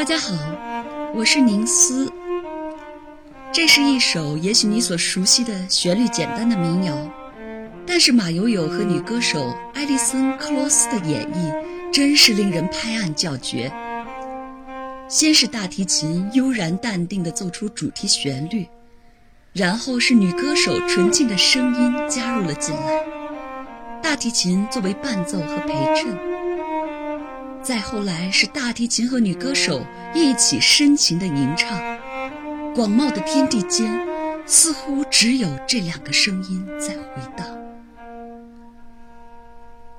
大家好，我是宁思。这是一首也许你所熟悉的旋律简单的民谣，但是马友友和女歌手艾丽森·克罗斯的演绎真是令人拍案叫绝。先是大提琴悠然淡定地奏出主题旋律，然后是女歌手纯净的声音加入了进来，大提琴作为伴奏和陪衬。再后来是大提琴和女歌手一起深情的吟唱。广袤的天地间，似乎只有这两个声音在回荡。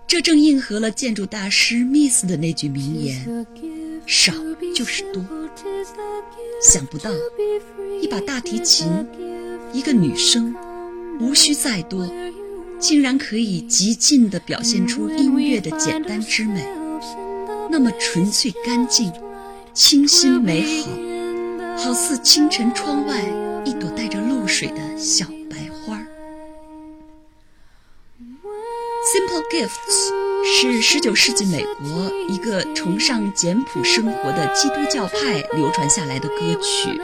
这正应和了建筑大师密斯的那句名言：“少就是多。”想不到，一把大提琴，一个女声，无需再多，竟然可以极尽地表现出音乐的简单之美，那么纯粹、干净、清新、美好。好似清晨窗外一朵带着露水的小白花。Simple Gifts 是19世纪美国一个崇尚简朴生活的基督教派流传下来的歌曲。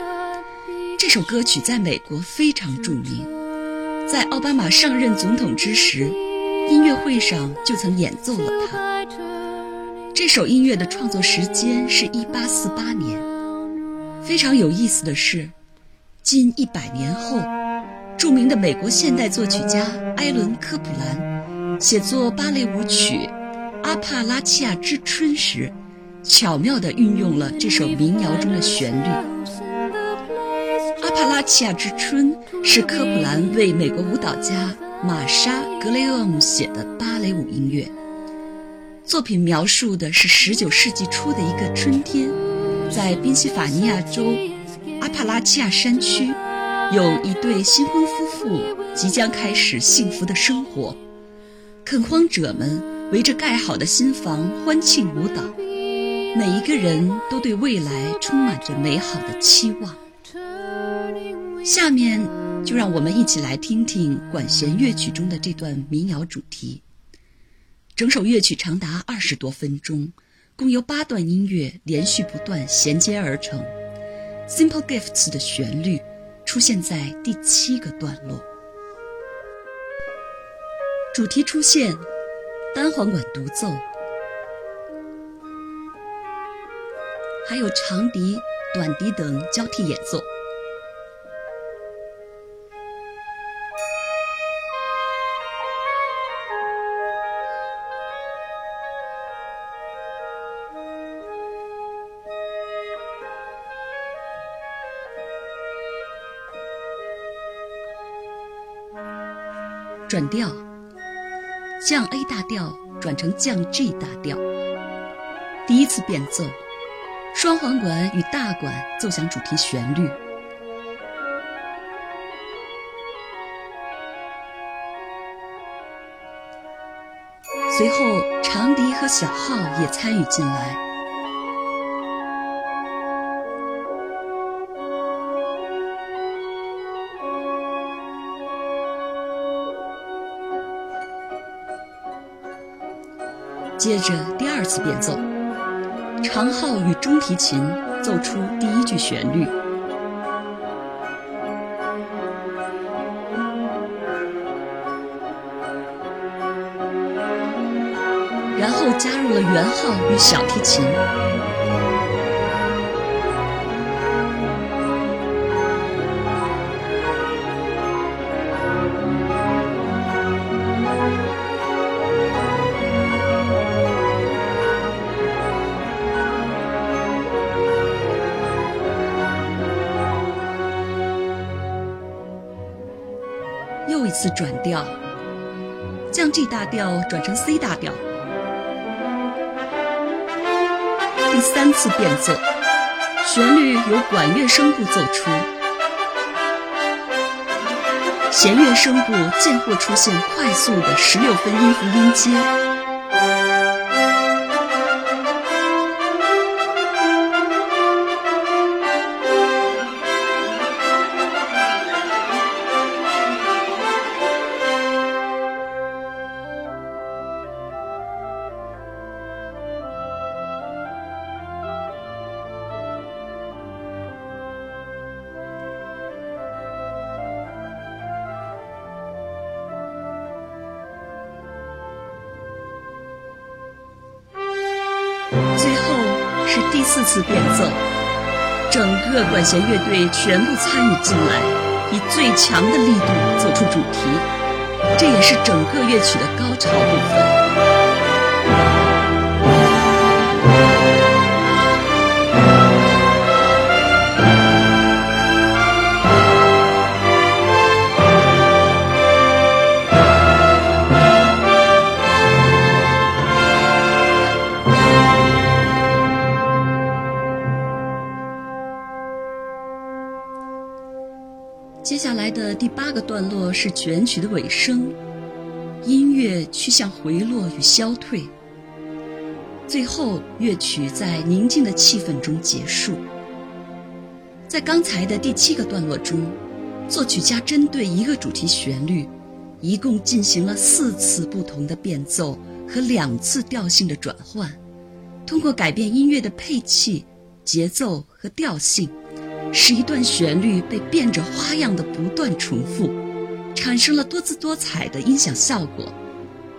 这首歌曲在美国非常著名，在奥巴马上任总统之时，音乐会上就曾演奏了它。这首音乐的创作时间是一八四八年。非常有意思的是，近一百年后，著名的美国现代作曲家埃伦·科普兰写作芭蕾舞曲《阿帕拉契亚之春》时，巧妙地运用了这首民谣中的旋律。《阿帕拉契亚之春》是科普兰为美国舞蹈家玛莎·格雷厄姆写的芭蕾舞音乐。作品描述的是19世纪初的一个春天。在宾夕法尼亚州阿帕拉契亚山区，有一对新婚夫妇即将开始幸福的生活。垦荒者们围着盖好的新房欢庆舞蹈，每一个人都对未来充满着美好的期望。下面就让我们一起来听听管弦乐曲中的这段民谣主题。整首乐曲长达二十多分钟。共由八段音乐连续不断衔接而成，《Simple Gifts》的旋律出现在第七个段落。主题出现，单簧管独奏，还有长笛、短笛等交替演奏。转调，降 A 大调转成降 G 大调。第一次变奏，双簧管与大管奏响主题旋律。随后，长笛和小号也参与进来。接着第二次变奏，长号与中提琴奏出第一句旋律，然后加入了圆号与小提琴。次转调，降 G 大调转成 C 大调。第三次变奏，旋律由管乐声部奏出，弦乐声部渐或出现快速的十六分音符音阶。最后是第四次变奏，整个管弦乐队全部参与进来，以最强的力度奏出主题，这也是整个乐曲的高潮部分。段落是全曲的尾声，音乐趋向回落与消退，最后乐曲在宁静的气氛中结束。在刚才的第七个段落中，作曲家针对一个主题旋律，一共进行了四次不同的变奏和两次调性的转换，通过改变音乐的配器、节奏和调性。使一段旋律被变着花样的不断重复，产生了多姿多彩的音响效果，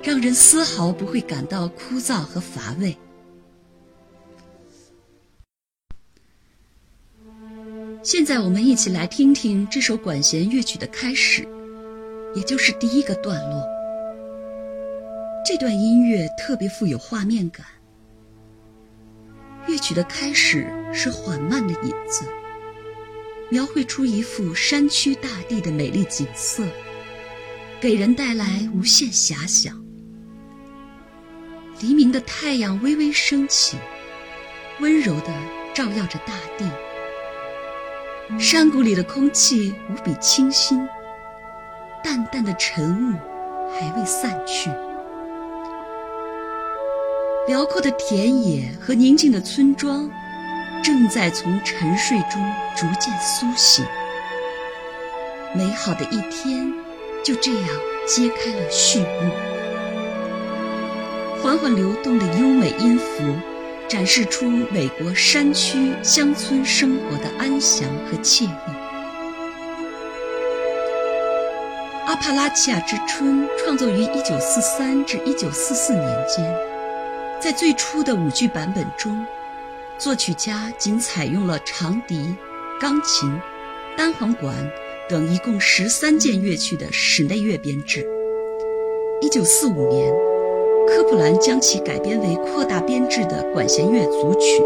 让人丝毫不会感到枯燥和乏味。现在我们一起来听听这首管弦乐曲的开始，也就是第一个段落。这段音乐特别富有画面感。乐曲的开始是缓慢的引子。描绘出一幅山区大地的美丽景色，给人带来无限遐想。黎明的太阳微微升起，温柔地照耀着大地。山谷里的空气无比清新，淡淡的晨雾还未散去。辽阔的田野和宁静的村庄。正在从沉睡中逐渐苏醒，美好的一天就这样揭开了序幕。缓缓流动的优美音符，展示出美国山区乡村生活的安详和惬意。《阿帕拉契亚之春》创作于1943至1944年间，在最初的舞剧版本中。作曲家仅采用了长笛、钢琴、单簧管等一共十三件乐器的室内乐编制。一九四五年，科普兰将其改编为扩大编制的管弦乐组曲。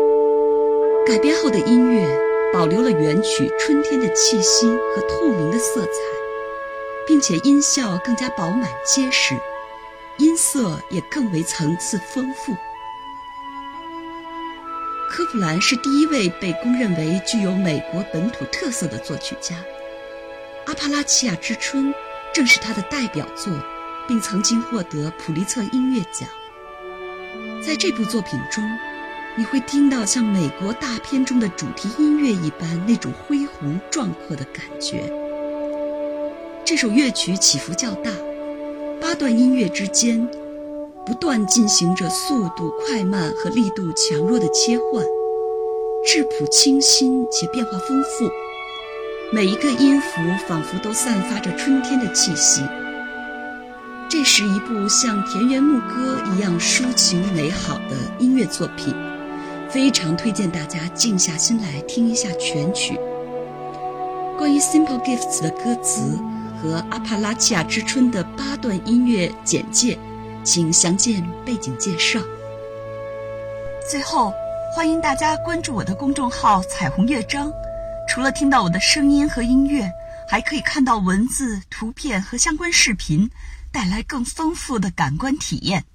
改编后的音乐保留了原曲春天的气息和透明的色彩，并且音效更加饱满结实，音色也更为层次丰富。科普兰是第一位被公认为具有美国本土特色的作曲家，《阿帕拉契亚之春》正是他的代表作，并曾经获得普利策音乐奖。在这部作品中，你会听到像美国大片中的主题音乐一般那种恢宏壮阔的感觉。这首乐曲起伏较大，八段音乐之间。不断进行着速度快慢和力度强弱的切换，质朴清新且变化丰富，每一个音符仿佛都散发着春天的气息。这是一部像田园牧歌一样抒情美好的音乐作品，非常推荐大家静下心来听一下全曲。关于《Simple Gifts》的歌词和《阿帕拉契亚之春》的八段音乐简介。请详见背景介绍。最后，欢迎大家关注我的公众号“彩虹乐章”，除了听到我的声音和音乐，还可以看到文字、图片和相关视频，带来更丰富的感官体验。